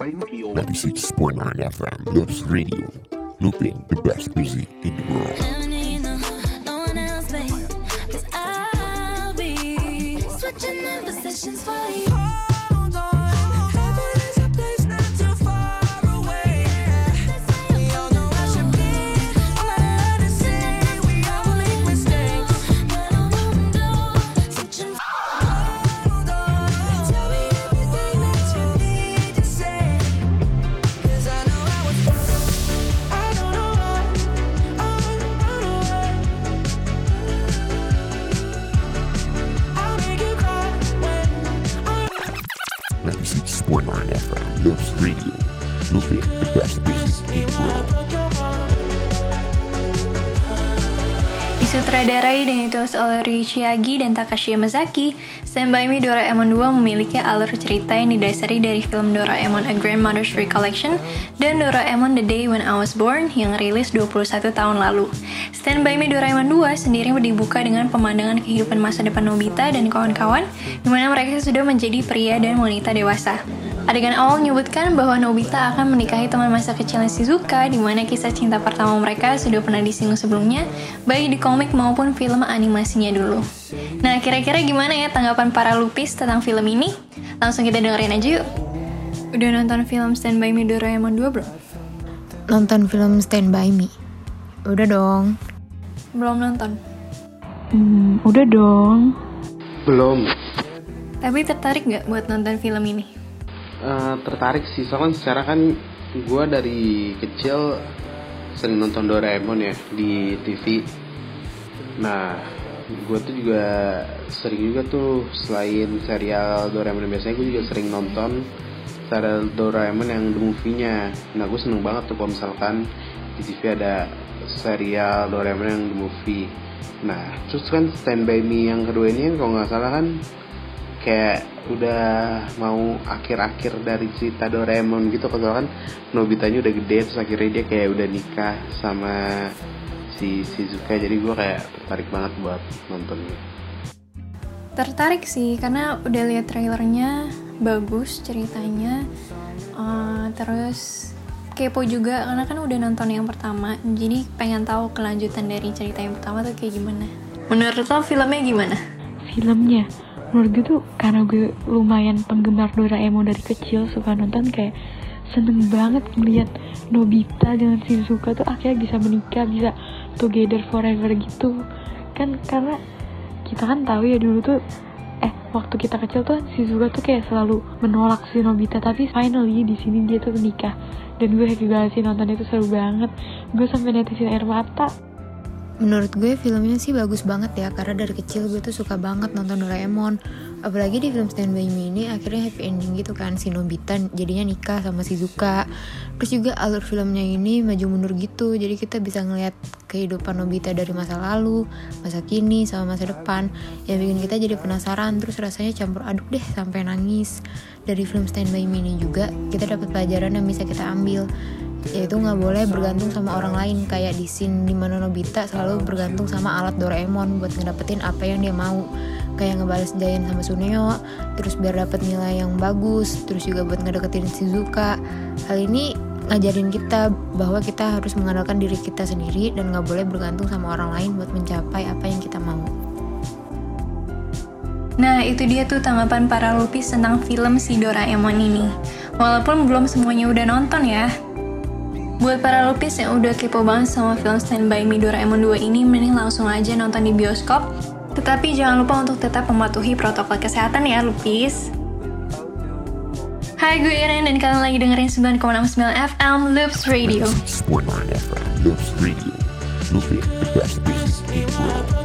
96.9 FM Loves Radio. Looping the best music in the world. Switching the positions for you. 96.9 FM Loops Radio. Looping the best music in the world. Disutradarai dan ditulis oleh Ryuichi dan Takashi Yamazaki, Stand By Me Doraemon 2 memiliki alur cerita yang didasari dari film Doraemon A Grandmother's Recollection dan Doraemon The Day When I Was Born yang rilis 21 tahun lalu. Stand By Me Doraemon 2 sendiri dibuka dengan pemandangan kehidupan masa depan Nobita dan kawan-kawan, di mana mereka sudah menjadi pria dan wanita dewasa. Adegan awal menyebutkan bahwa Nobita akan menikahi teman masa kecilnya Shizuka di mana kisah cinta pertama mereka sudah pernah disinggung sebelumnya, baik di komik maupun film animasinya dulu. Nah, kira-kira gimana ya tanggapan para lupis tentang film ini? Langsung kita dengerin aja yuk. Udah nonton film Stand By Me Doraemon 2 belum? nonton film Stand By Me. Udah dong. Belum nonton. Hmm, udah dong. Belum. Tapi tertarik nggak buat nonton film ini? Eh, tertarik sih, soalnya secara kan gue dari kecil sering nonton Doraemon ya di TV. Nah, gue tuh juga sering juga tuh selain serial Doraemon yang biasanya gue juga sering nonton serial Doraemon yang the movie-nya. Nah, gue seneng banget tuh kalau misalkan di TV ada serial Doraemon yang the movie. Nah, terus kan Stand By Me yang kedua ini kan kalau nggak salah kan kayak udah mau akhir-akhir dari cerita Doraemon gitu kalau kan Nobitanya udah gede terus akhirnya dia kayak udah nikah sama si Shizuka jadi gue kayak tertarik banget buat nontonnya Tertarik sih, karena udah lihat trailernya bagus ceritanya. Eh, terus kepo juga karena kan udah nonton yang pertama, jadi pengen tahu kelanjutan dari cerita yang pertama tuh kayak gimana. Menurut lo filmnya gimana? Filmnya, menurut gue tuh karena gue lumayan penggemar Doraemon dari kecil suka nonton kayak seneng banget ngeliat Nobita dengan Shizuka tuh akhirnya bisa menikah, bisa together forever gitu. Kan karena kita kan tahu ya dulu tuh eh waktu kita kecil tuh Shizuka tuh kayak selalu menolak si Nobita tapi finally di sini dia tuh menikah. Dan gue happy banget sih nonton itu seru banget. Gue sampai netesin air mata Menurut gue filmnya sih bagus banget ya karena dari kecil gue tuh suka banget nonton Doraemon. Apalagi di film Stand By Me ini akhirnya happy ending gitu kan si Nobita jadinya nikah sama Shizuka. Terus juga alur filmnya ini maju mundur gitu. Jadi kita bisa ngeliat kehidupan Nobita dari masa lalu, masa kini sama masa depan. Yang bikin kita jadi penasaran terus rasanya campur aduk deh sampai nangis. Dari film Stand By Me ini juga kita dapat pelajaran yang bisa kita ambil yaitu nggak boleh bergantung sama orang lain kayak di scene di mana Nobita selalu bergantung sama alat Doraemon buat ngedapetin apa yang dia mau kayak ngebales Giant sama Suneo terus biar dapet nilai yang bagus terus juga buat ngedeketin Shizuka hal ini ngajarin kita bahwa kita harus mengandalkan diri kita sendiri dan nggak boleh bergantung sama orang lain buat mencapai apa yang kita mau Nah, itu dia tuh tanggapan para lupis tentang film si Doraemon ini. Walaupun belum semuanya udah nonton ya. Buat para lupis yang udah kepo banget sama film Stand By Me Doraemon 2 ini, mending langsung aja nonton di bioskop. Tetapi jangan lupa untuk tetap mematuhi protokol kesehatan ya, lupis. Hai, gue Iren dan kalian lagi dengerin 9,69 FM Loops Radio. 96.9 FM Loops Radio. The best music in the world.